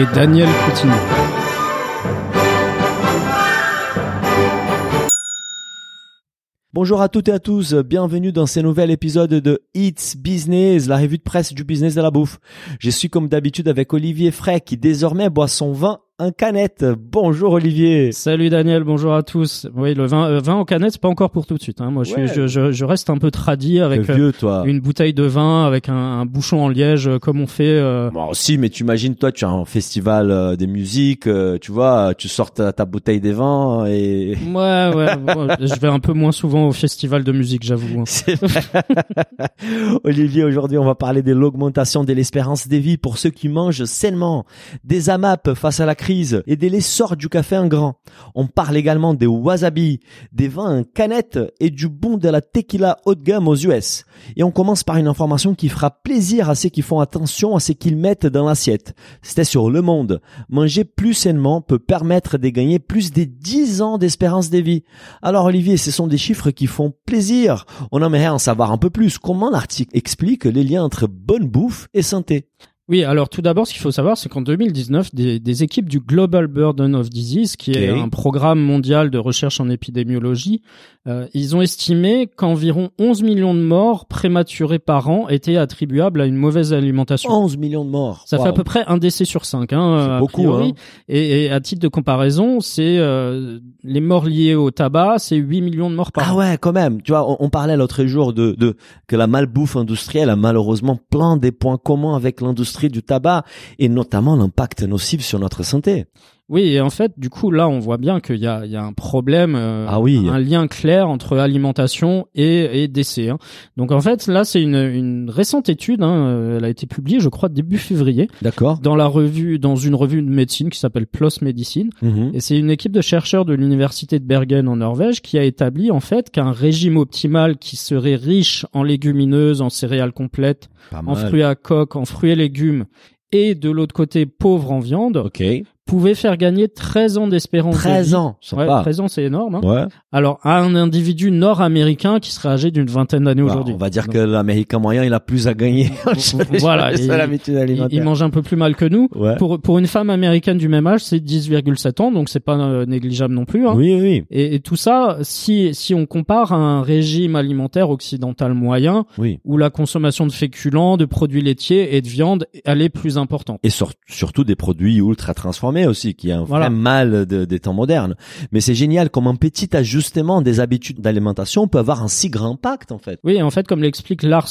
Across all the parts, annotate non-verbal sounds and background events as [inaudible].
Et Daniel Coutinho. Bonjour à toutes et à tous, bienvenue dans ce nouvel épisode de It's Business, la revue de presse du business de la bouffe. Je suis comme d'habitude avec Olivier Fray qui désormais boit son vin en canette. Bonjour Olivier. Salut Daniel, bonjour à tous. Oui, le vin, euh, vin en canette, c'est pas encore pour tout de suite. Hein. Moi, je, suis, je, je, je reste un peu tradit avec euh, vieux toi. une bouteille de vin, avec un, un bouchon en liège, euh, comme on fait. euh, Bon, si, mais tu imagines, toi, tu as un festival euh, des musiques, euh, tu vois, tu sors ta, ta bouteille des vins et... Ouais, ouais, [laughs] ouais, je vais un peu moins souvent au festival de musique, j'avoue. hein. [laughs] Olivier, aujourd'hui, on va parler de l'augmentation de l'espérance de vie pour ceux qui mangent sainement, des AMAP face à la crise et de l'essor du café en grand. On parle également des wasabi, des vins en canette et du boom de la tequila haut de gamme aux US. Et on commence par une information qui fera plaisir à ceux qui font attention à ce qu'ils mettent dans l'assiette. C'était sur Le Monde. Manger plus sainement peut permettre de gagner plus de 10 ans d'espérance de vie. Alors Olivier, ce sont des chiffres qui font plaisir. On aimerait en savoir un peu plus. Comment l'article explique les liens entre bonne bouffe et santé? Oui, alors tout d'abord, ce qu'il faut savoir, c'est qu'en 2019, des, des équipes du Global Burden of Disease, qui est un programme mondial de recherche en épidémiologie, euh, ils ont estimé qu'environ 11 millions de morts prématurées par an étaient attribuables à une mauvaise alimentation. 11 millions de morts. Ça fait à peu près un décès sur cinq, hein, C'est beaucoup, priori. hein. Et, et à titre de comparaison, c'est euh, les morts liées au tabac, c'est 8 millions de morts par Ah an. ouais, quand même. Tu vois, on, on parlait l'autre jour de, de que la malbouffe industrielle a malheureusement plein des points communs avec l'industrie du tabac et notamment l'impact nocif sur notre santé. Oui, et en fait, du coup, là, on voit bien qu'il y a, il y a un problème, euh, Ah oui. un lien clair entre alimentation et, et décès. hein. Donc, en fait, là, c'est une, une récente étude. hein, euh, elle a été publiée, je crois, début février, D'accord. dans la revue, dans une revue de médecine qui s'appelle PLOS Medicine. Mhm. Et c'est une équipe de chercheurs de l'université de Bergen en Norvège qui a établi en fait qu'un régime optimal qui serait riche en légumineuses, en céréales complètes, en fruits à coque, en fruits et légumes, et de l'autre côté pauvre en viande, Ok. Pouvait faire gagner 13 ans d'espérance de 13 vie. ans. Ouais, Sympa. 13 ans, c'est énorme. hein. Ouais. Alors, à un individu nord-américain qui serait âgé d'une vingtaine d'années Bah, aujourd'hui. on va dire Donc, que l'américain moyen, il a plus à gagner. [laughs] Voilà, et- il, mange un peu plus mal que nous. Ouais. Pour, pour une femme américaine du même âge, c'est 10,7 ans, donc c'est pas euh, négligeable non plus. Hein. Oui, oui, Et, et tout ça, si, si on compare à un régime alimentaire occidental moyen, oui. où la consommation de féculents, de produits laitiers et de viande, elle est plus importante. Et sur- surtout des produits ultra transformés aussi, qui est un Voilà. vrai mal de- des temps modernes. Mais c'est génial comme un petit ajustement des habitudes d'alimentation peut avoir un si grand impact, en fait. Oui, en fait, comme l'explique Lars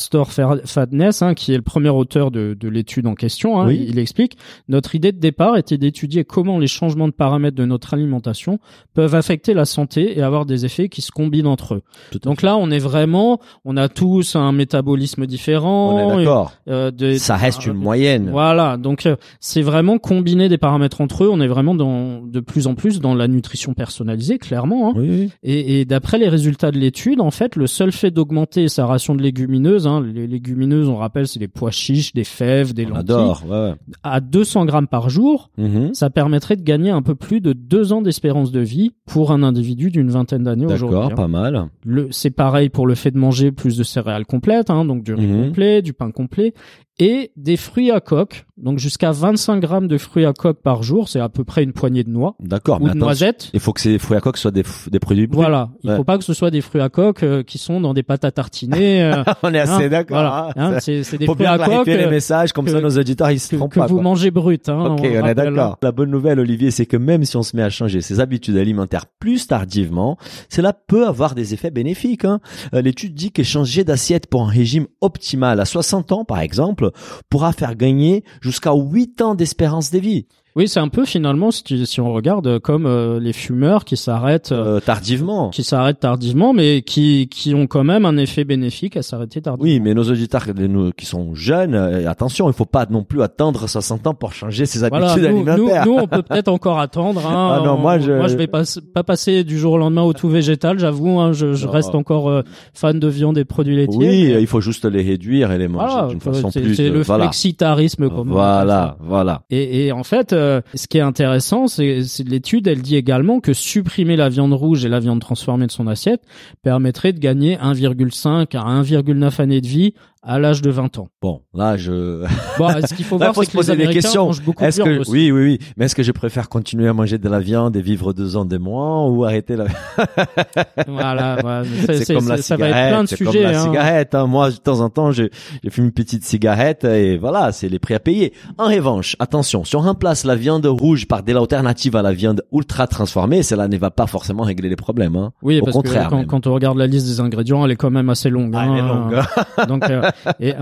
Fadness, hein, qui est le premier auteur de, de l'étude en question, hein, Oui. il explique, notre idée de départ était d'étudier comment les changements de paramètres de notre alimentation peuvent affecter la santé et avoir des effets qui se combinent entre eux. Donc là, on est vraiment, on a tous un métabolisme différent. on est d'accord. euh, Ça reste euh, une moyenne. Voilà, donc euh, c'est vraiment combiner des paramètres entre On est vraiment dans de plus en plus dans la nutrition personnalisée, clairement. hein. Oui, oui. Et, et d'après les résultats de l'étude, en fait, le seul fait d'augmenter sa ration de légumineuses, hein, les légumineuses, on rappelle, c'est des pois chiches, des fèves, des On lentilles, adore. Ouais, ouais. à 200 grammes par jour, Mhm. ça permettrait de gagner un peu plus de deux ans d'espérance de vie pour un individu d'une vingtaine d'années aujourd'hui. D'accord, hein. pas mal. Le- C'est pareil pour le fait de manger plus de céréales complètes, hein, donc du riz Mhm. complet, du pain complet, et des fruits à coque, donc jusqu'à 25 grammes de fruits à coque par jour, c'est à peu près une poignée de noix D'accord, mais de attends, noisettes. il faut que ces fruits à coque soient des, des produits bruts. Voilà, il Ouais. faut pas que ce soit des fruits à coque euh, qui sont dans des pâtes à tartiner. euh, [laughs] On est assez hein, d'accord. Voilà, hein. hein, c'est c'est des faut fruits bien à coque les euh, messages, comme que- ça nos auditeurs ils se que, trompent que pas. vous quoi. mangez brut. Hein, Ok, on, est d'accord. hein. La bonne nouvelle, Olivier, c'est que même si on se met à changer ses habitudes alimentaires plus tardivement, cela peut avoir des effets bénéfiques. Hein. Euh, L'étude dit que changer d'assiette pour un régime optimal à 60 ans, par exemple, pourra faire gagner jusqu'à 8 ans d'espérance de vie. Oui, c'est un peu finalement, si, on regarde, comme euh, les fumeurs qui s'arrêtent, euh, Euh, tardivement. qui s'arrêtent tardivement, mais qui qui ont quand même un effet bénéfique à s'arrêter tardivement. Oui, mais nos auditeurs nous, qui sont jeunes, euh, attention, il faut pas non plus attendre 60 ans pour changer ses habitudes Voilà, nous, nous, alimentaires. nous, on peut [laughs] peut-être encore attendre. Hein. Ah non, On- moi, je- moi, je vais pas, pas passer du jour au lendemain au tout végétal. J'avoue, hein, je, reste encore euh, fan de viande et de produits laitiers. oui, mais- il faut juste les réduire et les manger Voilà, d'une façon plus. c'est euh, le voilà. flexitarisme. Comme Voilà, voilà. Et, et en fait, euh, ce qui est intéressant, c'est l'étude, elle dit également que supprimer la viande rouge et la viande transformée de son assiette permettrait de gagner 1,5 à 1,9 années de vie à l'âge de 20 ans. Bon, là, je. Bon, ce qu'il faut [laughs] Là, voir, faut c'est se que les poser des questions. beaucoup Est-ce de que aussi. oui, oui, oui. Mais est-ce que je préfère continuer à manger de la viande et vivre deux ans des mois ou arrêter la [laughs] Voilà, voilà. C'est comme la c'est- ça cigarette. va être plein de c'est sujets. comme la hein. cigarette. hein. Moi, de temps en temps, je, je fume une petite cigarette et voilà, c'est les prix à payer. En revanche, attention, si on remplace la viande rouge par des alternatives à la viande ultra transformée, cela ne va pas forcément régler les problèmes. Hein. Oui, Au parce contraire, que quand, quand on regarde la liste des ingrédients, elle est quand même assez longue. Ah, hein. elle est longue. Donc, euh, [laughs] [laughs] et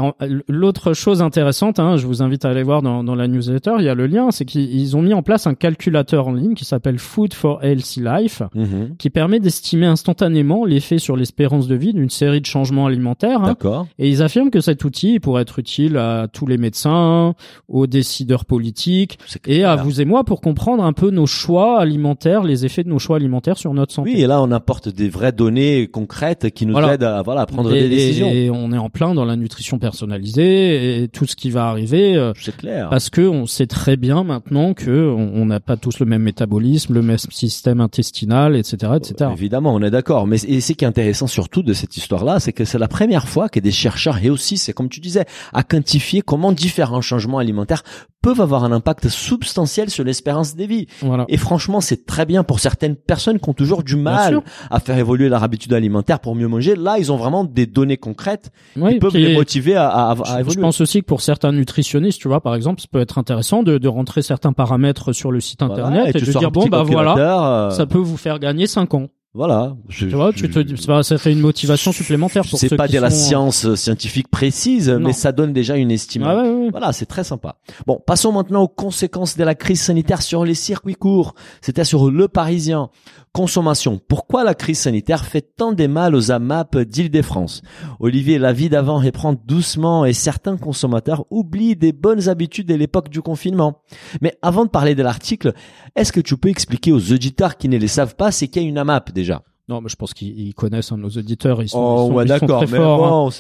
l'autre chose intéressante, hein, je vous invite à aller voir dans, dans la newsletter, il y a le lien, c'est qu'ils ils ont mis en place un calculateur en ligne qui s'appelle Food for Healthy Life, Mhm. qui permet d'estimer instantanément l'effet sur l'espérance de vie d'une série de changements alimentaires. hein. D'accord. Et ils affirment que cet outil pourrait être utile à tous les médecins, aux décideurs politiques et à vous et moi pour comprendre un peu nos choix alimentaires, les effets de nos choix alimentaires sur notre santé. Oui, et là, on apporte des vraies données concrètes qui nous Voilà. aident à, voilà, à prendre et, des décisions. et on est en plein dans la nutrition personnalisée et tout ce qui va arriver euh, C'est clair. parce que on sait très bien maintenant que on on n'a pas tous le même métabolisme, le même système intestinal, etc., etc. Évidemment, on est d'accord. Mais et ce qui est intéressant surtout de cette histoire-là, c'est que c'est la première fois que des chercheurs réussissent, et comme tu disais, à quantifier comment différents changements alimentaires peuvent avoir un impact substantiel sur l'espérance des vies. Voilà. Et franchement, c'est très bien pour certaines personnes qui ont toujours du mal à faire évoluer leur habitude alimentaire pour mieux manger. Là, ils ont vraiment des données concrètes Oui, qui peuvent puis- les motiver à, à, à Je- Je évoluer. pense aussi que pour certains nutritionnistes, tu vois, par exemple, ça peut être intéressant de, de rentrer certains paramètres sur le site Voilà, internet et, tu de dire bon bah voilà, euh, ça peut vous faire gagner 5 ans. Voilà. Je- Tu vois, je- tu te, ça ça fait une motivation supplémentaire pour C'est ceux pas qui de la sont- science euh, scientifique précise, Non. mais ça donne déjà une estimation. Ah ouais, ouais. Voilà, c'est très sympa. Bon, passons maintenant aux conséquences de la crise sanitaire sur les circuits courts. C'était sur Le Parisien. Consommation. Pourquoi la crise sanitaire fait tant de mal aux AMAP d'Île-de-France? Olivier, la vie d'avant reprend doucement et certains consommateurs oublient des bonnes habitudes de l'époque du confinement. Mais avant de parler de l'article, est-ce que tu peux expliquer aux auditeurs qui ne les savent pas c'est qu'est une AMAP déjà? Non, mais je pense qu'ils ils connaissent hein, nos auditeurs, ils sont, Oh, ils sont, ouais, ils sont d'accord, très mais forts. hein. bon,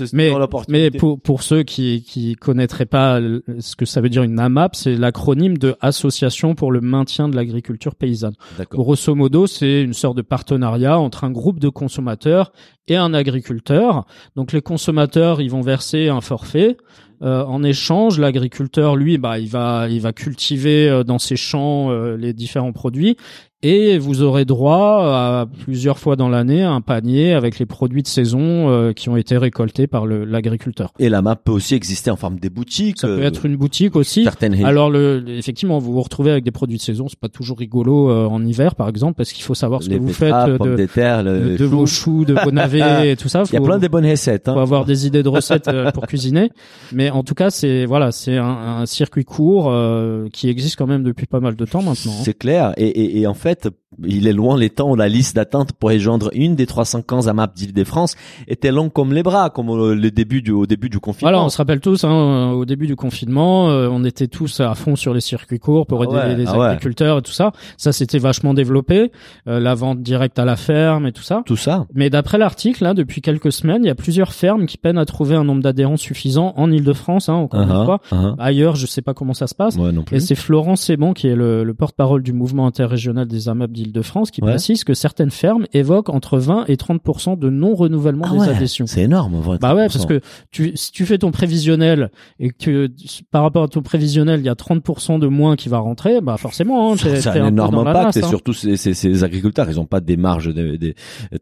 Mais, pour, pour ceux qui qui connaîtraient pas ce que ça veut dire une AMAP, c'est l'acronyme de Association pour le maintien de l'agriculture paysanne. Grosso modo, c'est une sorte de partenariat entre un groupe de consommateurs et un agriculteur. Donc les consommateurs, ils vont verser un forfait. Euh, en échange, l'agriculteur, lui, bah, il va, il va cultiver euh, dans ses champs euh, les différents produits et vous aurez droit à plusieurs fois dans l'année à un panier avec les produits de saison euh, qui ont été récoltés par l'agriculteur. Et la map peut aussi exister en forme des boutiques. Ça peut euh, être une boutique aussi. certaines Alors le, effectivement, vous vous retrouvez avec des produits de saison, c'est pas toujours rigolo euh, en hiver par exemple parce qu'il faut savoir ce les que vous faites euh, de, de terre, de, de vos choux, de vos navets [laughs] et tout ça. Il y a Faut- plein de bonnes recettes. faut Hein. avoir des idées de recettes euh, pour cuisiner, mais en tout cas c'est voilà c'est un, un circuit court euh, qui existe quand même depuis pas mal de temps maintenant. hein. C'est clair. Et, et, et en fait, fait il est loin les temps où la liste d'attente pour rejoindre une des 315 AMAP d'Île-de-France était longue comme les bras, comme au, le début du, au début du confinement. Voilà, on se rappelle tous, hein, au début du confinement, euh, on était tous à fond sur les circuits courts pour Ah aider ouais, les ah ouais. agriculteurs et tout ça. Ça, c'était vachement développé, euh, la vente directe à la ferme et tout ça. Tout ça. Mais d'après l'article, là, depuis quelques semaines, il y a plusieurs fermes qui peinent à trouver un nombre d'adhérents suffisant en Île-de-France, hein, encore une Uh-huh, uh-huh. Ailleurs, je sais pas comment ça se passe. Ouais, non Et c'est Florent Séban, qui est le, le porte-parole du mouvement interrégional des AMAP d'Île-de-France, qui Ouais. précise que certaines fermes évoquent entre 20 et 30% de non-renouvellement Ah des ouais, adhésions. C'est énorme. 20%. Bah ouais, parce que tu, si tu fais ton prévisionnel et que par rapport à ton prévisionnel, il y a 30% de moins qui va rentrer, bah forcément, hein, c'est un énorme impact et hein. surtout ces, agriculteurs, ils ont pas des marges de- de-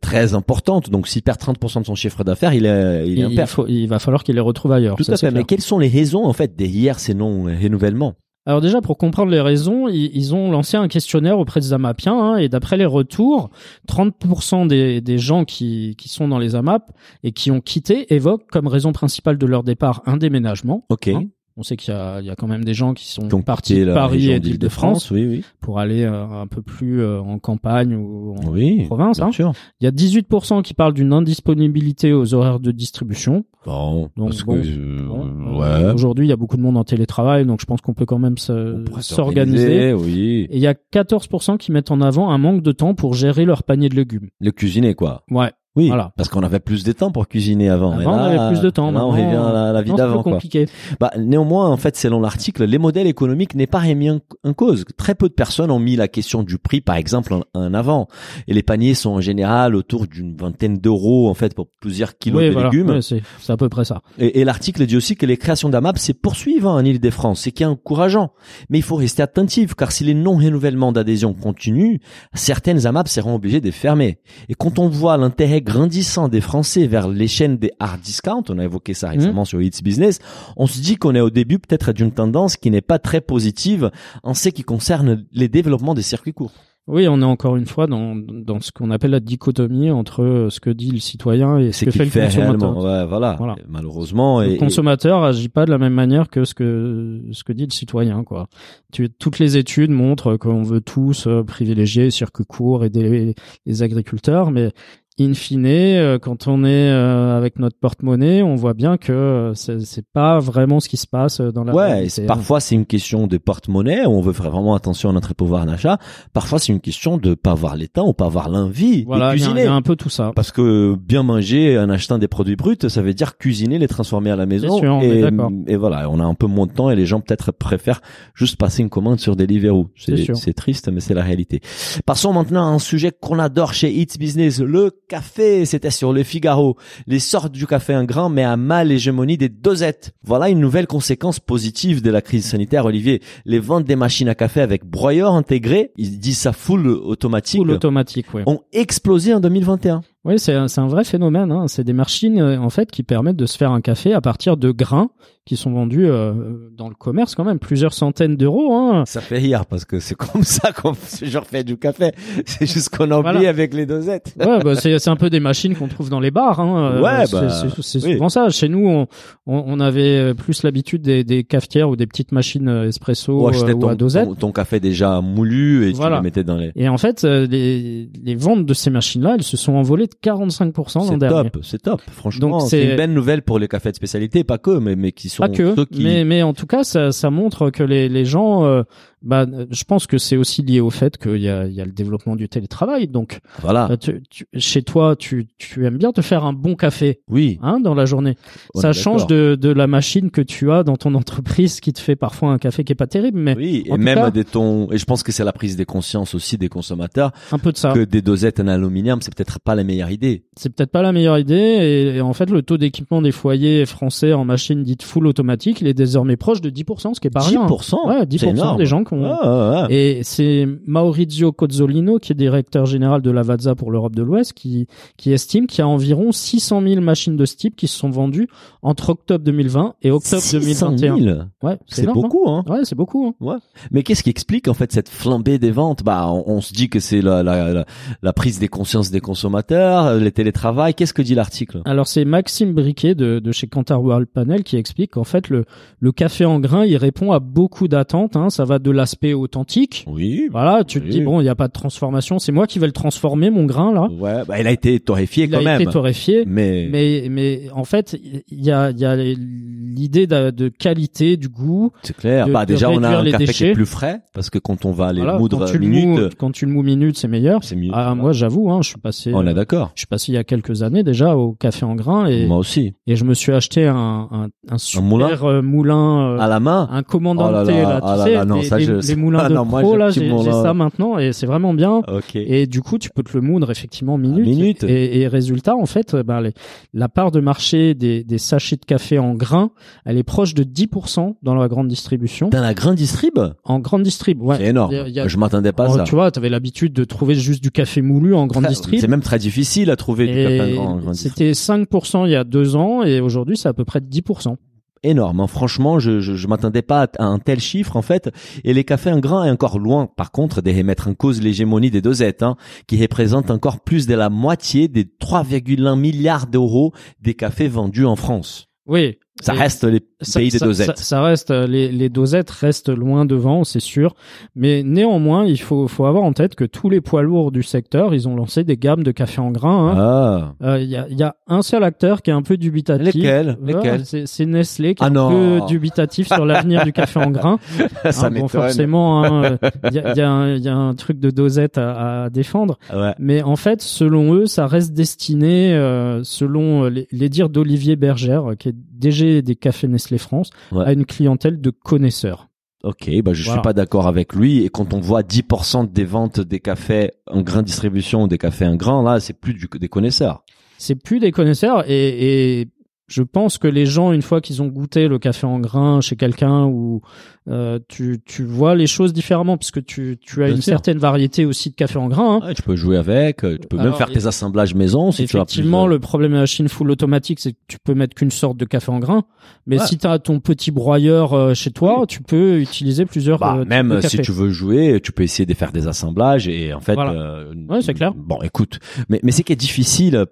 très importantes. Donc s'il perd 30% de son chiffre d'affaires, il est, il est il, en il perte. faut- il va falloir qu'il les retrouve ailleurs. Tout à fait. Mais quelles sont les raisons en fait derrière ces non-renouvellements Alors déjà, pour comprendre les raisons, ils, ont lancé un questionnaire auprès des AMAPiens hein, et d'après les retours, 30% des, des gens qui, qui sont dans les AMAP et qui ont quitté évoquent comme raison principale de leur départ un déménagement. Ok. Hein. On sait qu'il y a, il y a quand même des gens qui sont Qui partis de Paris et d'Île-de-France Oui, oui. pour aller euh, un peu plus euh, en campagne ou en Oui, province. bien hein. sûr. Il y a 18% qui parlent d'une indisponibilité aux horaires de distribution. Bon, Donc, bon, euh, Bon, ouais. euh, Aujourd'hui, il y a beaucoup de monde en télétravail, donc je pense qu'on peut quand même s'organiser. Oui. Et il y a 14% qui mettent en avant un manque de temps pour gérer leur panier de légumes. Le cuisiner, quoi. Ouais. Oui. Voilà. Parce qu'on avait plus de temps pour cuisiner avant. Et Avant, on avait plus de temps. Là, on revient à la, la vie c'est d'avant, quoi. compliqué. Bah, néanmoins, en fait, selon l'article, les modèles économiques n'est pas remis en, en cause. Très peu de personnes ont mis la question du prix, par exemple, en, en avant. Et les paniers sont en général autour d'une vingtaine d'euros, en fait, pour plusieurs kilos Oui, de voilà. légumes. Ouais, c'est c'est à peu près ça. Et, et l'article dit aussi que les créations d'AMAP se poursuivent hein, en Ile-de-France, ce qui est encourageant. Mais il faut rester attentif, car si les non-renouvellements d'adhésion continuent, certaines AMAP seront obligées de fermer. Et quand on voit l'intérêt grandissant des Français vers les chaînes des hard discount, on a évoqué ça récemment sur It's Business, on se dit qu'on est au début peut-être d'une tendance qui n'est pas très positive en ce qui concerne les développements des circuits courts. Oui, on est encore une fois dans, dans ce qu'on appelle la dichotomie entre ce que dit le citoyen et ce que fait le consommateur. ouais, voilà. Voilà. Et Malheureusement, Le et, et- consommateur agit pas de la même manière que ce que ce que dit le citoyen quoi. Tu, toutes les études montrent qu'on veut tous euh, privilégier les circuits courts et des les agriculteurs, mais in fine, euh, quand on est euh, avec notre porte-monnaie, on voit bien que euh, c'est pas vraiment ce qui se passe dans la Ouais, hein. parfois c'est une question de porte-monnaie où on veut faire vraiment attention à notre pouvoir d'achat. Parfois c'est une question de pas avoir les temps ou pas avoir l'envie Voilà, de il y, a- il cuisiner. y a un peu tout ça. Parce que bien manger en achetant des produits bruts, ça veut dire cuisiner, les transformer à la maison. sûr, et, et voilà, on a un peu moins de temps et les gens peut-être préfèrent juste passer une commande sur Deliveroo. C'est triste, mais c'est la réalité. Passons maintenant à un sujet qu'on adore chez Eats Business, le café. C'était sur le Figaro. Les sortes du café en grain, mais à mal l'hégémonie des dosettes. Voilà une nouvelle conséquence positive de la crise sanitaire, Olivier. Les ventes des machines à café avec broyeur intégré, ils disent ça full automatique, Full automatique, oui. ont explosé en 2021. Oui, c'est un, c'est un vrai phénomène. Hein. C'est des machines euh, en fait qui permettent de se faire un café à partir de grains qui sont vendus euh, dans le commerce quand même plusieurs centaines d'euros. Hein. Ça fait rire parce que c'est comme ça qu'on [laughs] je refais du café. C'est juste qu'on oublié Voilà. avec les dosettes. Ouais, bah, c'est c'est un peu des machines qu'on trouve dans les bars. Hein. Euh, Ouais, c'est- bah, c'est c'est oui. souvent ça. Chez nous, on, on, on avait plus l'habitude des, des cafetières ou des petites machines euh, espresso Ou acheter euh, ou à ton, dosette. ton, ton café déjà moulu et Voilà. tu le mettais dans les. Et en fait, euh, les, les ventes de ces machines-là, elles se sont envolées de 45% l'an C'est dernier. top, c'est top. Franchement, Donc, c'est c'est- une belle nouvelle pour les cafés de spécialité, pas que, mais mais qui sont Pas que, ceux qui. mais, mais en tout cas, ça, ça montre que les, les gens, euh, bah, je pense que c'est aussi lié au fait qu'il y a, il y a le développement du télétravail. Donc, Voilà. euh, tu- tu- chez toi, tu, tu aimes bien te faire un bon café Oui. hein, dans la journée. on ça change de, de la machine que tu as dans ton [laughs] entreprise qui te fait parfois un café qui est pas terrible, mais Oui, et même cas- des tons. Et je pense que c'est la prise des consciences aussi des consommateurs un peu de ça. que des dosettes en aluminium, c'est peut-être pas la meilleure idée. C'est peut-être pas la meilleure idée. Et, et en fait, le taux d'équipement des foyers français en machine dite full automatique, il est désormais proche de 10%, ce qui est pas rien. 10%. Ouais, c'est 10% énorme. des gens qui Ah, ouais, ouais. Et c'est Maurizio Cozzolino, qui est directeur général de Lavazza pour l'Europe de l'Ouest, qui, qui estime qu'il y a environ 600 000 machines de ce type qui se sont vendues entre octobre 2020 et octobre 600 2021. 000. Ouais, c'est C'est énorme, beaucoup, hein. hein. Ouais, c'est beaucoup. hein. Mais qu'est-ce qui explique en fait cette flambée des ventes? Bah, on, on se dit que c'est la, la, la, la prise des consciences des consommateurs, euh, les télétravail. Qu'est-ce que dit l'article? Alors c'est Maxime Briquet de, de chez Kantar World Panel qui explique qu'en fait le, le café en grain il répond à beaucoup d'attentes. Hein. Ça va de l'aspect authentique. Oui. Voilà, tu te dis bon il n'y a pas de transformation, c'est moi qui vais le transformer mon grain là. Ouais, bah, il a été torréfié Il quand a même. été torréfié. Mais, Mais, mais en fait, il y a, il y a l'idée de, de qualité, du goût. c'est clair. de- bah, de déjà, on a un café qui est plus frais parce que quand on va les Voilà, moudre quand tu, le minutes, mous, quand tu le mous minute, c'est meilleur. c'est mieux. Ah, Voilà. moi, j'avoue, hein, je suis passé, on est d'accord. je suis passé il y a quelques années déjà au café en grain et, Moi aussi. et je me suis acheté un, un, un super moulin euh, moulin, euh, À la main. un commandant Oh là là, là, tu là sais, non, ça, je- les moulins Ah de non, pro, là, j'ai ça maintenant et c'est vraiment bien. Ok. Et du coup, tu peux te le moudre effectivement minute. minute. Et, et résultat, en fait, ben, les- la part de marché des, des sachets de café en grains, elle est proche de 10% dans la grande distribution. Dans la grande distrib, En grande distrib, ouais. c'est énorme. Y a- Je m'attendais pas à Oh, ça. tu vois, tu avais l'habitude de trouver juste du café moulu en grande distrib. C'est même très difficile à trouver du café en grande distrib. c'était 5% il y a deux ans et aujourd'hui c'est à peu près 10%. Énorme. hein. Franchement, je je, m'attendais pas à un tel chiffre en fait. Et les cafés en grain est encore loin, par contre, de remettre en cause l'hégémonie des dosettes, hein, qui représente encore plus de la moitié des 3,1 milliards d'euros des cafés vendus en France. Oui, Ça reste les ça, pays des ça- dosettes. Ça, ça reste euh, les, les dosettes restent loin devant, c'est sûr. Mais néanmoins, il faut, faut avoir en tête que tous les poids lourds du secteur, ils ont lancé des gammes de café en grains. hein. Ah. Euh, Il y, a, il y a un seul acteur qui est un peu dubitatif. Lesquels? Lesquels? c'est, c'est Nestlé qui est Ah un non. peu dubitatif sur l'avenir du café en grains. [laughs] ça Hein, bon, m'étonne. forcément, hein, euh, [laughs] il y, a, il y, a un- il y a un truc de dosette à, à défendre. Ouais. Mais en fait, selon eux, ça reste destiné, euh, selon les, les dires d'Olivier Bergère, euh, qui est DG des cafés Nestlé France, Ouais. à une clientèle de connaisseurs. Ok, bah je Voilà. suis pas d'accord avec lui. Et quand on voit 10% des ventes des cafés en grain distribution ou des cafés en grain, là, c'est plus du, des connaisseurs. C'est plus des connaisseurs et, et je pense que les gens, une fois qu'ils ont goûté le café en grain chez quelqu'un ou euh, tu, tu vois les choses différemment puisque tu, tu as Bien une sûr. certaine variété aussi de café en grain. hein. Ouais, tu peux jouer avec, euh, tu peux même faire tes assemblages maison si tu as plus Effectivement, le problème de la machine full automatique, c'est que tu peux mettre qu'une sorte de café en grain. Mais Ouais. si tu as ton petit broyeur euh, chez toi, tu peux utiliser plusieurs Bah, euh, même si tu veux jouer, tu peux essayer de faire des assemblages et en fait. Voilà. Ouais, c'est clair. Bon, écoute, mais mais c'est qui est difficile,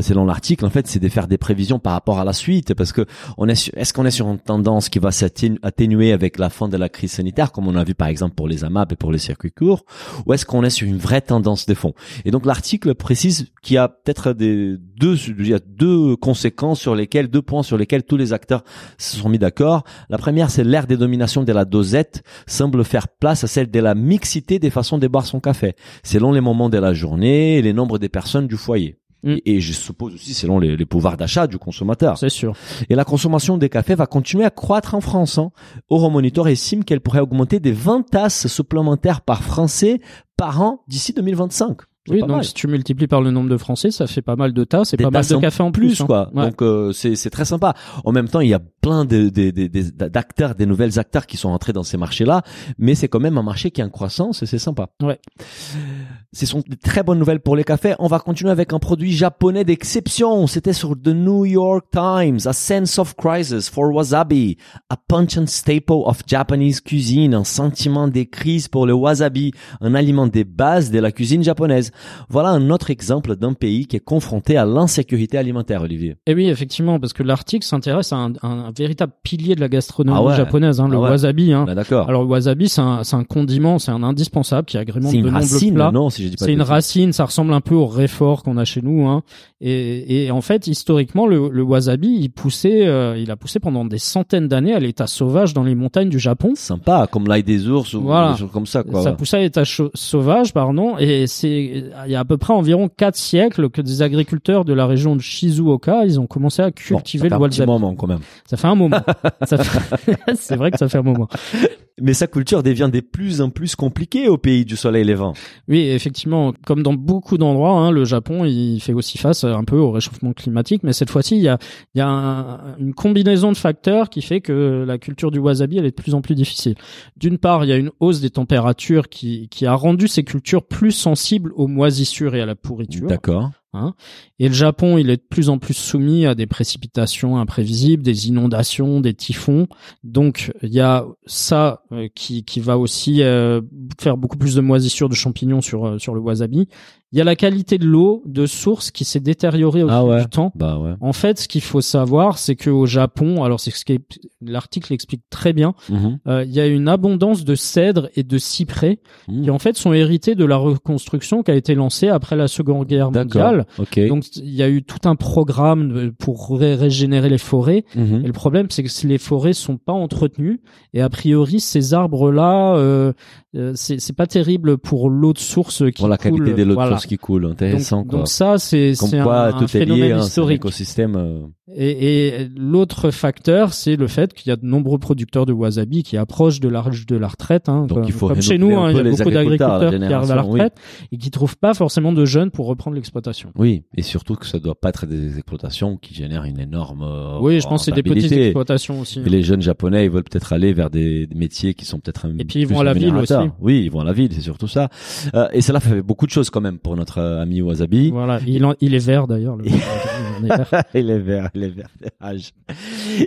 selon l'article, en fait, c'est de faire des prévisions par rapport à la suite, parce que on est est-ce qu'on est sur une tendance qui va s'atténu- atténuer avec la fin de la crise sanitaire, comme on a vu par exemple pour les AMAP et pour les circuits courts, ou est-ce qu'on est sur une vraie tendance de fond? Et donc l'article précise qu'il y a peut-être des deux il y a deux conséquences sur lesquelles deux points sur lesquels tous les acteurs se sont mis d'accord. La première, c'est l'ère des dominations de la dosette semble faire place à celle de la mixité des façons de boire son café, selon les moments de la journée et les nombres des personnes du foyer. Mm. Et, et je suppose aussi selon les, les pouvoirs d'achat du consommateur. C'est sûr. Et la consommation des cafés va continuer à croître en France. Hein. Euromonitor estime qu'elle pourrait augmenter des 20 tasses supplémentaires par Français par an d'ici 2025. C'est Oui, donc mal. si tu multiplies par le nombre de Français, ça fait pas mal de tasses et Des pas mal de café en plus. plus hein. quoi. Ouais. Donc euh, c'est c'est très sympa. En même temps, il y a plein de de- de- de- d'acteurs, des nouvelles acteurs qui sont entrés dans ces marchés-là, mais c'est quand même un marché qui est en croissance et c'est sympa. Ouais. Ce sont de très bonnes nouvelles pour les cafés. On va continuer avec un produit japonais d'exception. C'était sur The New York Times. A sense of crisis for wasabi. A pungent staple of Japanese cuisine. Un sentiment de crise pour le wasabi. Un aliment des bases de la cuisine japonaise. Voilà un autre exemple d'un pays qui est confronté à l'insécurité alimentaire, Olivier. Et oui, effectivement, parce que l'article s'intéresse à un, un- un véritable pilier de la gastronomie Ah ouais. japonaise, hein, le Ah ouais. wasabi. Hein. D'accord. Alors le wasabi, c'est un, condiment, c'est un indispensable qui agrémente de une nombreux racine, plats. non, si je dis pas C'est une racine, ça ressemble un peu au réfort qu'on a chez nous. Hein. Et, et en fait, historiquement, le, le wasabi, il poussait, euh, il a poussé pendant des centaines d'années à l'état sauvage dans les montagnes du Japon. Sympa, comme l'ail des ours ou Voilà. des choses comme ça, quoi. Ça poussait à l'état sauvage, pardon, et c'est il y a à peu près environ quatre siècles que des agriculteurs de la région de Shizuoka, ils ont commencé à Bon, cultiver ça fait le un petit wasabi. moment quand même. Ça fait un moment. [laughs] Fait- [laughs] c'est vrai que ça fait un moment. Mais sa culture devient de plus en plus compliquée au pays du soleil levant. Oui, effectivement, comme dans beaucoup d'endroits, hein, le Japon, il fait aussi face un peu au réchauffement climatique, mais cette fois-ci, il y a, il y a un- une combinaison de facteurs qui fait que la culture du wasabi, elle est de plus en plus difficile. D'une part, il y a une hausse des températures qui, qui a rendu ces cultures plus sensibles aux moisissures et à la pourriture. D'accord. Hein. Et le Japon, il est de plus en plus soumis à des précipitations imprévisibles, des inondations, des typhons. Donc, il y a ça euh, qui, qui va aussi euh, faire beaucoup plus de moisissures de champignons sur, euh, sur le wasabi. Il y a la qualité de l'eau de source qui s'est détériorée au Ah fil ouais. du temps. Bah ouais. En fait, ce qu'il faut savoir, c'est qu'au Japon, alors c'est ce que l'article explique très bien, Mhm. euh, il y a une abondance de cèdres et de cyprès Mhm. qui en fait sont hérités de la reconstruction qui a été lancée après la Seconde Guerre mondiale. Donc il y a eu tout un programme de- pour ré- régénérer les forêts. Mhm. Et le problème, c'est que les forêts sont pas entretenues, et a priori ces arbres-là, euh, euh, c'est c'est pas terrible pour l'eau de source qui Pour la coule. qualité de l'eau de Voilà. source qui coule, intéressant Donc, quoi. donc ça, c'est un, un phénomène lié, hein, historique. écosystème. euh, Et, et l'autre facteur, c'est le fait qu'il y a de nombreux producteurs de wasabi qui approchent de l'âge de la retraite. Hein, Donc comme, il faut comme chez nous, hein, il y a beaucoup agriculteurs, la d'agriculteurs qui arrivent à la oui. retraite et qui trouvent pas forcément de jeunes pour reprendre l'exploitation. Oui, et surtout que ça doit pas être des exploitations qui génèrent une énorme. oui, je pense que c'est des petites exploitations aussi. Et les jeunes japonais, ils veulent peut-être aller vers des, des métiers qui sont peut-être un Et puis, ils vont à la ville rémunérateurs. Aussi. Oui, ils vont à la ville, c'est surtout ça. Euh, et cela fait beaucoup de choses quand même pour notre euh, ami Wasabi. Voilà, il, en- il est vert d'ailleurs. le- [laughs] [laughs] il est vert. il est vert.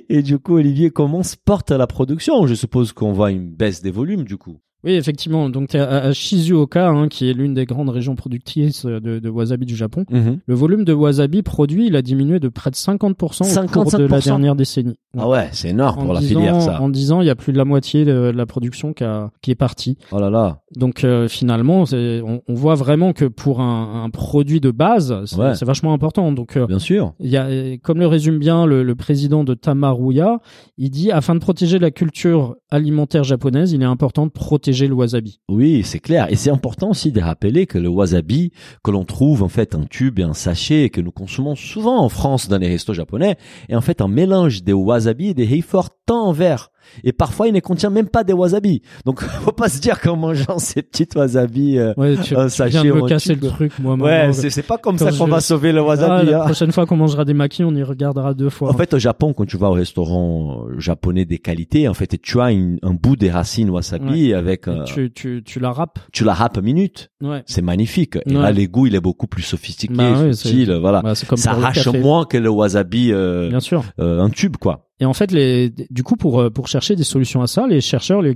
Et du coup, Olivier, comment se porte la production? Je suppose qu'on voit une baisse des volumes du coup. Oui, effectivement. Donc, à, à Shizuoka, hein, qui est l'une des grandes régions productrices de, de wasabi du Japon. Le volume de wasabi produit, il a diminué de près de 50% au cours de la 55%? dernière décennie. Ah ouais, c'est énorme En pour la 10 filière, ans- ça. En 10 ans, il y a plus de la moitié de la production qui, a- qui est partie. Oh là là. Donc euh, finalement, on, on voit vraiment que pour un, un produit de base, c'est Ouais. vachement important. Donc euh, Bien sûr. il y a, euh, comme le résume bien le, le président de Tamaruya, il dit afin de protéger la culture alimentaire japonaise, il est important de protéger le wasabi. Oui, c'est clair. Et c'est important aussi de rappeler que le wasabi, que l'on trouve en fait en tube et en sachet, et que nous consommons souvent en France dans les restos japonais, est en fait un mélange des wasabi et des heiforts tant en. Et parfois, il ne contient même pas des wasabi. Donc, [laughs] faut pas se dire qu'en mangeant [laughs] ces petites wasabi, euh, Ouais, tu, Un tu viens de me casser tube. le truc, moi. ouais, c'est pas comme ça qu'on je- va sauver le Ah, wasabi. la hein. prochaine fois qu'on mangera des maquis, on y regardera deux fois. En fait, au Japon, quand tu vas au restaurant euh, japonais des qualités, en fait, tu as une- un bout des racines wasabi avec, euh, tu... tu, tu, tu la râpes. la râpes minute. Ouais. C'est magnifique. Et là, les goûts, il est beaucoup plus sophistiqué, Bah subtil, voilà. Bah, comme ça arrache moins que le wasabi euh, Bien sûr. euh, un tube, quoi. Et en fait, les, du coup, pour euh, pour chercher des solutions à ça, les chercheurs, les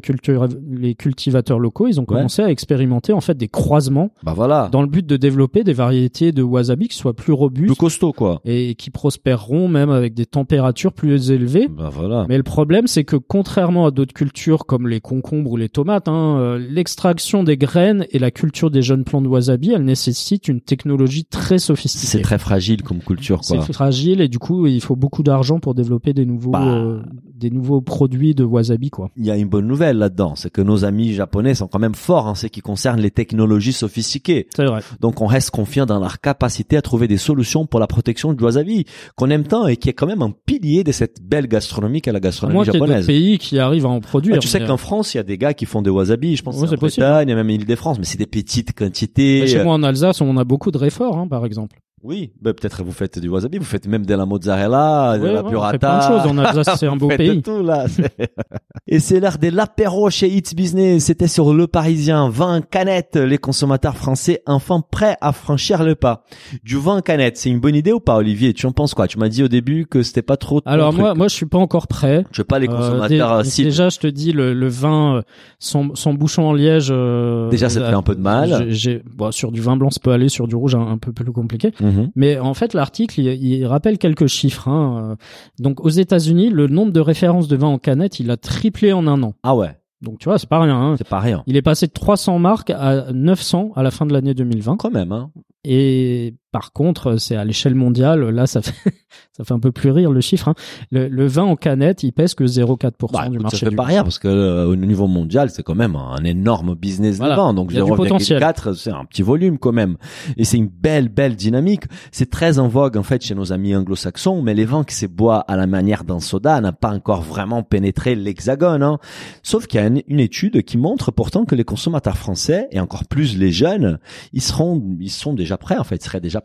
cultivateurs locaux, ils ont Ouais. commencé à expérimenter en fait des croisements Bah voilà. dans le but de développer des variétés de wasabi qui soient plus robustes Plus costaud, quoi. et qui prospéreront même avec des températures plus élevées. Bah voilà. Mais le problème, c'est que contrairement à d'autres cultures comme les concombres ou les tomates, hein, euh, l'extraction des graines et la culture des jeunes plants de wasabi, elle nécessite une technologie très sophistiquée. C'est très fragile comme culture, C'est quoi. fragile et du coup, il faut beaucoup d'argent pour développer des nouveaux, Bah. euh, des nouveaux produits de wasabi, quoi. Il y a une bonne nouvelle là-dedans, c'est que nos amis japonais sont quand même forts en ce qui concerne les technologies sophistiquées. C'est vrai. Donc on reste confiant dans leur capacité à trouver des solutions pour la protection du wasabi, qu'on aime tant et qui est quand même un pilier de cette belle gastronomie qu'est la gastronomie d'autres japonaise. pays qui arrivent à en produire. Ah, tu sais mais, qu'en France, il y a des gars qui font des wasabi, je pense Ouais, c'est possible. Bretagne, il y a même l'île-de-France, mais c'est des petites euh, quantités. chez moi en Alsace, on a beaucoup de réforts, hein, par exemple. Oui, bah, peut-être vous faites du wasabi, vous faites même de la mozzarella, de Ouais, la ouais, on burrata. fait plein de choses en Alsace, c'est un [laughs] beau pays. de tout là. C'est- [laughs] Et c'est l'heure de l'apéro chez It's Business. C'était sur Le Parisien. Vin canette. Les consommateurs français enfin prêts à franchir le pas. Du vin canette, c'est une bonne idée ou pas, Olivier? Tu en penses quoi? Tu m'as dit au début que c'était pas trop. Alors truc. moi, moi, je suis pas encore prêt. je veux pas les Euh, consommateurs dé- cibles. déjà, je te dis, le, le vin euh, sans, sans bouchon en liège. euh, Déjà, ça te euh, fait un peu de mal. bon, sur du vin blanc, ça peut aller. Sur du rouge, un, un peu plus compliqué. Mhm. Mais en fait, l'article, il, il rappelle quelques chiffres. Hein. Euh, Donc, aux États-Unis, le nombre de références de vin en canette, il a triplé en un an. Ah ouais, Donc, tu vois, c'est pas rien. Hein. c'est pas rien. Il est passé de 300 marques à 900 à la fin de l'année 2020. Quand même, hein. Et par contre, c'est à l'échelle mondiale. Là, ça fait [laughs] ça fait un peu plus rire le chiffre. Hein. Le, le vin en canette, il pèse que 0,4% Bah, du marché ça fait du pas rien parce que euh, au niveau mondial, c'est quand même un énorme business Voilà. de vin. Donc Il y a du potentiel. 0,4, c'est un petit volume quand même. Et c'est une belle, belle dynamique. C'est très en vogue en fait chez nos amis anglo-saxons, mais les vins qui se boivent à la manière d'un soda n'a pas encore vraiment pénétré l'hexagone. Hein. Sauf qu'il y a une, une étude qui montre pourtant que les consommateurs français et encore plus les jeunes, ils seront, ils sont déjà prêts en fait, ils seraient déjà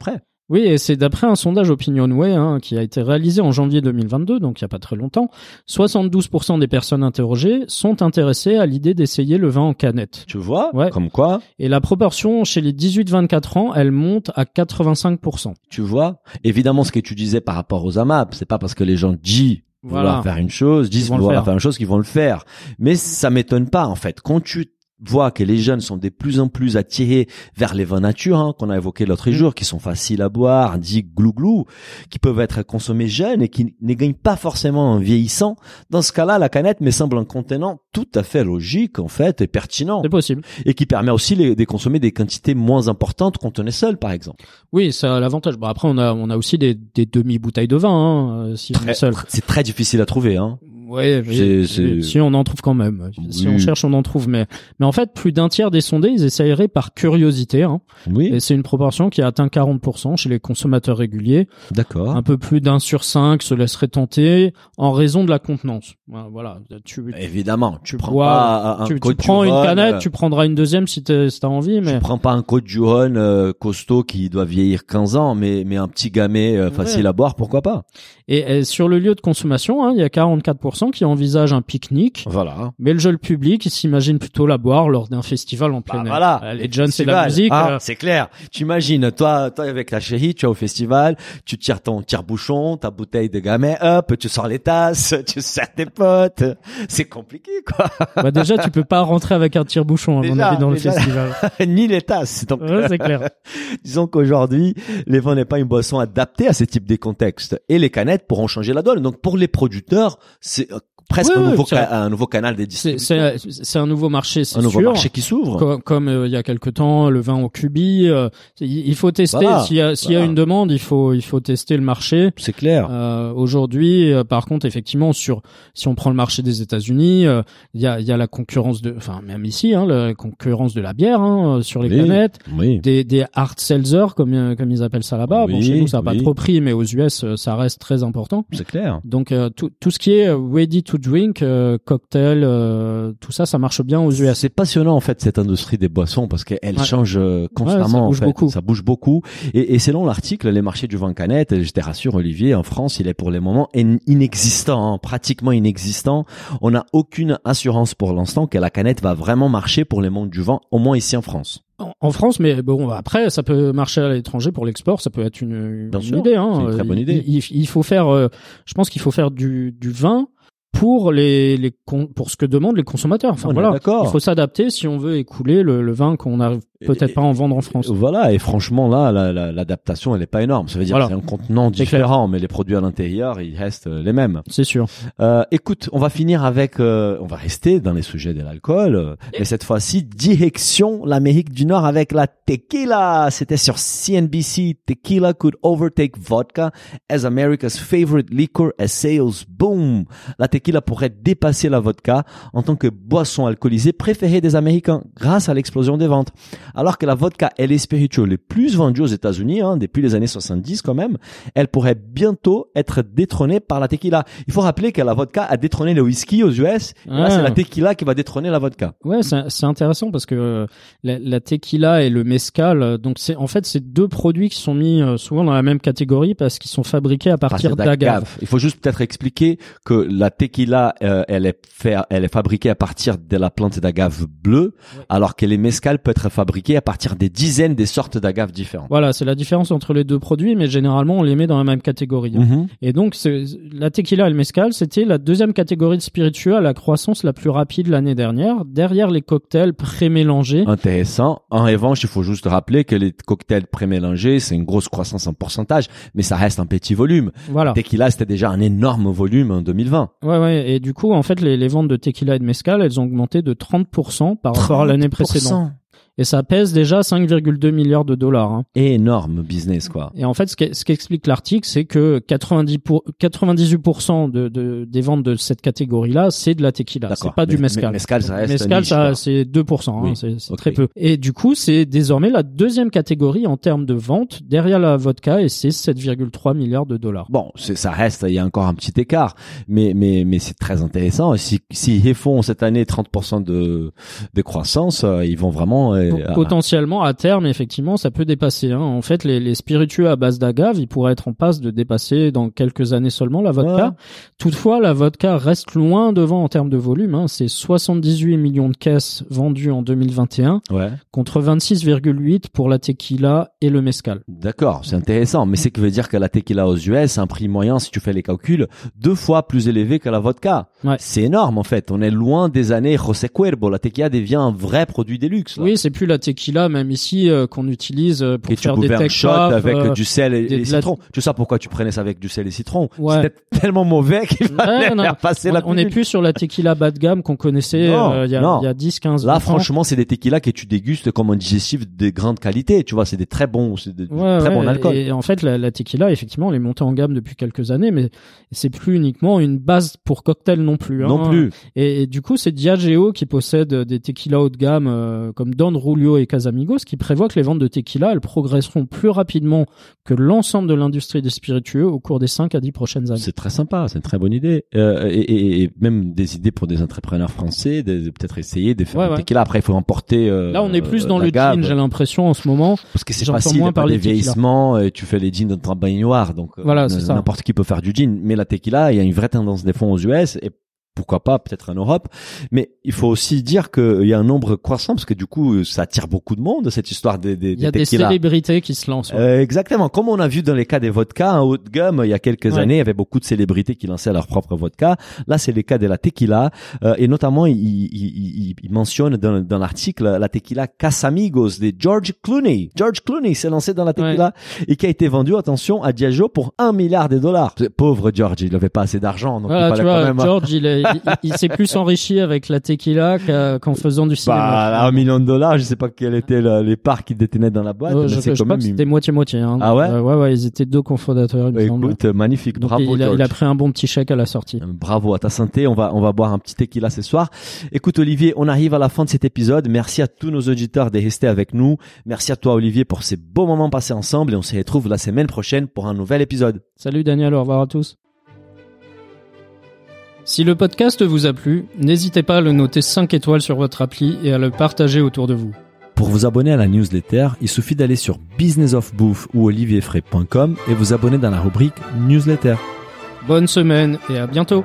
Oui, et c'est d'après un sondage Opinionway hein, qui a été réalisé en janvier 2022, donc il y a pas très longtemps. 72% des personnes interrogées sont intéressées à l'idée d'essayer le vin en canette. Tu vois, Ouais. comme quoi, Et la proportion chez les 18-24 ans, elle monte à 85%. tu vois. Évidemment, ce que tu disais par rapport aux AMAP, c'est pas parce que les gens disent vouloir Voilà. faire une chose, disent vouloir faire. faire une chose qu'ils vont le faire. Mais ça m'étonne pas en fait. Quand tu vois que les jeunes sont de plus en plus attirés vers les vins nature hein, qu'on a évoqué l'autre Mm. jour, qui sont faciles à boire, dits glou-glou, qui peuvent être consommés jeunes et qui ne gagnent pas forcément en vieillissant. Dans ce cas-là, la canette me semble un contenant tout à fait logique en fait et pertinent C'est possible. et qui permet aussi les- de consommer des quantités moins importantes quand on est seul, par exemple. Oui, ça a l'avantage. Bon, après, on a, on a aussi des, des demi-bouteilles de vin, hein, euh, si on est seul. C'est très difficile à trouver, hein. Ouais, mais- si on en trouve quand même. Si on cherche, on en trouve. Mais, mais en fait, plus d'un tiers des sondés, ils essayeraient par curiosité. Hein, Oui, et c'est une proportion qui a atteint 40% chez les consommateurs réguliers. d'accord. Un peu plus d'un sur cinq se laisserait tenter en raison de la contenance. Voilà. Tu, Évidemment, tu tu prends bois- pas un, tu, prends une canette, euh, tu prendras une deuxième si t'as si envie. Mais Tu prends pas un Côte du Rhône euh, costaud qui doit vieillir 15 ans, mais mais un petit gamet euh, facile Ouais. à boire, pourquoi pas? Et, et sur le lieu de consommation, hein, il y a 30% qui envisagent un pique-nique. Voilà. Mais le jeune public, il s'imagine plutôt la boire lors d'un festival en plein Bah, air. voilà. Euh, Les jeunes, c'est la musique. Ah, euh, c'est clair. Tu imagines, toi, toi avec la chérie, tu es au festival, tu tires ton tire-bouchon, ta bouteille de gamin, hop, tu sors les tasses, [laughs] tu sers tes potes. C'est compliqué, quoi. bah déjà, tu peux pas rentrer avec un tire-bouchon, à mon avis, dans le déjà. festival. [laughs] Ni les tasses. Donc, Ouais, c'est clair. [laughs] disons qu'aujourd'hui, les vins n'est pas une boisson adaptée à ce type de contexte. Et les canettes pourront changer la donne. Donc, pour les producteurs, c'est presque Oui, un, nouveau un nouveau canal de C'est distribution. c'est- c'est un nouveau marché, c'est Un nouveau sûr. marché qui s'ouvre. Comme, comme, euh, il y a quelque temps, le vin au cubi, euh, il il faut tester. Voilà, S'il y a, s'il y a voilà. une demande, il faut, il faut tester le marché. C'est clair. Euh, Aujourd'hui, euh, par contre, effectivement, sur si on prend le marché des États-Unis, euh, il y a, il y a la concurrence de, enfin même ici, hein, la concurrence de la bière hein, euh, sur les Oui. canettes, Oui. des, des hard seltzer comme euh, comme ils appellent ça là-bas. bon, Oui, chez nous, ça n'a pas trop pris, mais aux US, euh, ça reste très important. C'est clair. Donc euh, tout, tout ce qui est ready to drink, euh, cocktail, euh, tout ça, ça marche bien aux US. C'est passionnant en fait cette industrie des boissons parce qu'elle Ouais. change euh, constamment. ça en bouge fait. beaucoup. Ça bouge beaucoup. Et, et selon l'article, les marchés du vin canette, je te rassure Olivier, en France, il est pour le moment in- inexistant, hein, pratiquement inexistant. On n'a aucune assurance pour l'instant que la canette va vraiment marcher pour les mondes du vin, au moins ici en France. En, France, mais bon, après, ça peut marcher à l'étranger pour l'export, ça peut être une, une idée. Hein. une très bonne idée. Il, il- il faut faire, euh, je pense qu'il faut faire du, du vin pour les, les con- pour ce que demandent les consommateurs. Enfin On voilà, il faut s'adapter si on veut écouler le, le vin qu'on n'arrive peut-être pas en vendre en France. Voilà, et franchement là, la- la- l'adaptation, elle est pas énorme. Ça veut dire Voilà. que c'est un contenant différent, mais les produits à l'intérieur, ils restent euh, les mêmes. C'est sûr. Euh, écoute, on va finir avec, euh, on va rester dans les sujets de l'alcool, euh, mais cette fois-ci direction l'Amérique du Nord avec la tequila. C'était sur CNBC. Tequila could overtake vodka as America's favorite liquor as sales boom. La tequila pourrait dépasser la vodka en tant que boisson alcoolisée préférée des Américains grâce à l'explosion des ventes. Alors que la vodka est les spiritueux les plus vendus aux États-Unis hein, depuis les années 70 quand même, elle pourrait bientôt être détrônée par la tequila. Il faut rappeler que la vodka a détrôné le whisky aux US. Et là, Ah. c'est la tequila qui va détrôner la vodka. Ouais, c'est c'est intéressant parce que euh, la, la tequila et le mezcal, euh, donc c'est en fait c'est deux produits qui sont mis euh, souvent dans la même catégorie parce qu'ils sont fabriqués à partir d'agave. Il faut juste peut-être expliquer que la tequila, euh, elle est fait, elle est fabriquée à partir de la plante d'agave bleue, alors que les mezcal peut être fabriqué à partir des dizaines des sortes d'agaves différentes. Voilà, c'est la différence entre les deux produits, mais généralement on les met dans la même catégorie. Mhm. Et donc la tequila et le mezcal, c'était la deuxième catégorie de spiritueux à la croissance la plus rapide l'année dernière, derrière les cocktails pré-mélangés. Intéressant. En revanche, il faut juste rappeler que les cocktails pré-mélangés, c'est une grosse croissance en pourcentage, mais ça reste un petit volume. Voilà. Tequila, c'était déjà un énorme volume en 2020. Ouais, ouais. Et du coup, en fait, les, les ventes de tequila et de mezcal, elles ont augmenté de 30% par rapport à l'année précédente. Et ça pèse déjà 5,2 milliards de dollars. hein. Énorme business, quoi. Et en fait, ce qu'explique l'article, c'est que 90 pour, 98% de, de, des ventes de cette catégorie-là, c'est de la tequila. C'est pas du mezcal. mezcal, ça reste Mezcal, niche, ça, c'est 2%. hein, Oui. c'est très peu. Et du coup, c'est désormais la deuxième catégorie en termes de vente derrière la vodka et c'est 7,3 milliards de dollars. Bon, ça reste, il y a encore un petit écart, mais mais mais c'est très intéressant. Si s'ils font cette année 30% de de croissance, euh, ils vont vraiment potentiellement, à terme, effectivement, ça peut dépasser. Hein. En fait, les, les spiritueux à base d'agave, ils pourraient être en passe de dépasser dans quelques années seulement la vodka. Ouais. Toutefois, la vodka reste loin devant en termes de volume. Hein. C'est 78 millions de caisses vendues en 2021 ouais. contre 26,8 pour la tequila et le mezcal. D'accord, c'est intéressant, mais c'est que veut dire que la tequila aux US, un prix moyen, si tu fais les calculs, deux fois plus élevé que la vodka. Ouais. C'est énorme en fait. On est loin des années José Cuervo. La tequila devient un vrai produit de luxe. là. Oui, c'est plus la tequila, même ici, euh, qu'on utilise euh, pour Et tu faire des pouvais un shot avec euh, du sel et, des- et la- citron. Tu sais pourquoi tu prenais ça avec du sel et citron? Ouais. C'était [laughs] tellement mauvais qu'il fallait Ouais, non. faire passer la on n'est plus sur la tequila bas de gamme qu'on connaissait Non, euh, il y a, non. il y a 10, 15 Là, 20 ans. franchement, c'est des tequilas que tu dégustes comme un digestif de grande qualité. Tu vois, c'est des très bons, c'est des Ouais, très bons alcools. Et en fait, la, la tequila, effectivement, elle est montée en gamme depuis quelques années, mais c'est plus uniquement une base pour cocktail non plus. hein. Non plus. Et, et du coup, c'est Diageo qui possède des tequilas haut de gamme comme Don Julio et Casamigos, qui prévoit que les ventes de tequila, elles progresseront plus rapidement que l'ensemble de l'industrie des spiritueux au cours des 5 à 10 prochaines années. C'est très sympa, c'est une très bonne idée. Euh, et, et- et même des idées pour des entrepreneurs français, de, de peut-être essayer de faire Ouais, ouais. tequila. Après, il faut emporter. euh, Là, on est plus euh, dans le gave. gin, j'ai l'impression, en ce moment. Parce que c'est facile, moins de tequila. vieillissements, et tu fais les jeans dans ton baignoire, donc euh, Voilà, n'importe qui peut faire du gin. Mais la tequila, il y a une vraie tendance des fonds aux US, et pourquoi pas, peut-être en Europe. Mais il faut aussi dire qu'il y a un nombre croissant parce que du coup, ça attire beaucoup de monde cette histoire des des, Il y a des célébrités qui se lancent. ouais. Euh, exactement. Comme on a vu dans les cas des vodkas, en haut de gamme, il y a quelques Ouais. années, il y avait beaucoup de célébrités qui lançaient leur propre vodka. Là, c'est les cas de la tequila. Euh, et notamment, il, il, il, il mentionne dans, dans l'article la tequila Casamigos de George Clooney. George Clooney s'est lancé dans la tequila et qui a été vendu, attention, à Diageo pour un milliard de dollars. Pauvre George, il n'avait pas assez d'argent. Donc Voilà, tu vois, quand même... George, il, est- il, il s'est plus enrichi avec la tequila qu'en faisant du cinéma. Bah, un million de dollars, je sais pas quel était le- les parts qu'il détenait dans la boîte, Euh, mais je, je quand crois même que c'était moitié-moitié. Hein. Ah ouais Euh, Ouais, ouais, ils étaient deux cofondateurs, Bah, semble. écoute, magnifique, Donc, bravo il, a, George. il a pris un bon petit chèque à la sortie. Bravo à ta santé. On va, on va boire un petit tequila ce soir. Écoute, Olivier, on arrive à la fin de cet épisode. Merci à tous nos auditeurs de rester avec nous. Merci à toi, Olivier, pour ces beaux moments passés ensemble et on se retrouve la semaine prochaine pour un nouvel épisode. Salut Daniel, au revoir à tous. Si le podcast vous a plu, n'hésitez pas à le noter 5 étoiles sur votre appli et à le partager autour de vous. Pour vous abonner à la newsletter, il suffit d'aller sur businessofbouffe ou olivierfray.com et vous abonner dans la rubrique newsletter. Bonne semaine et à bientôt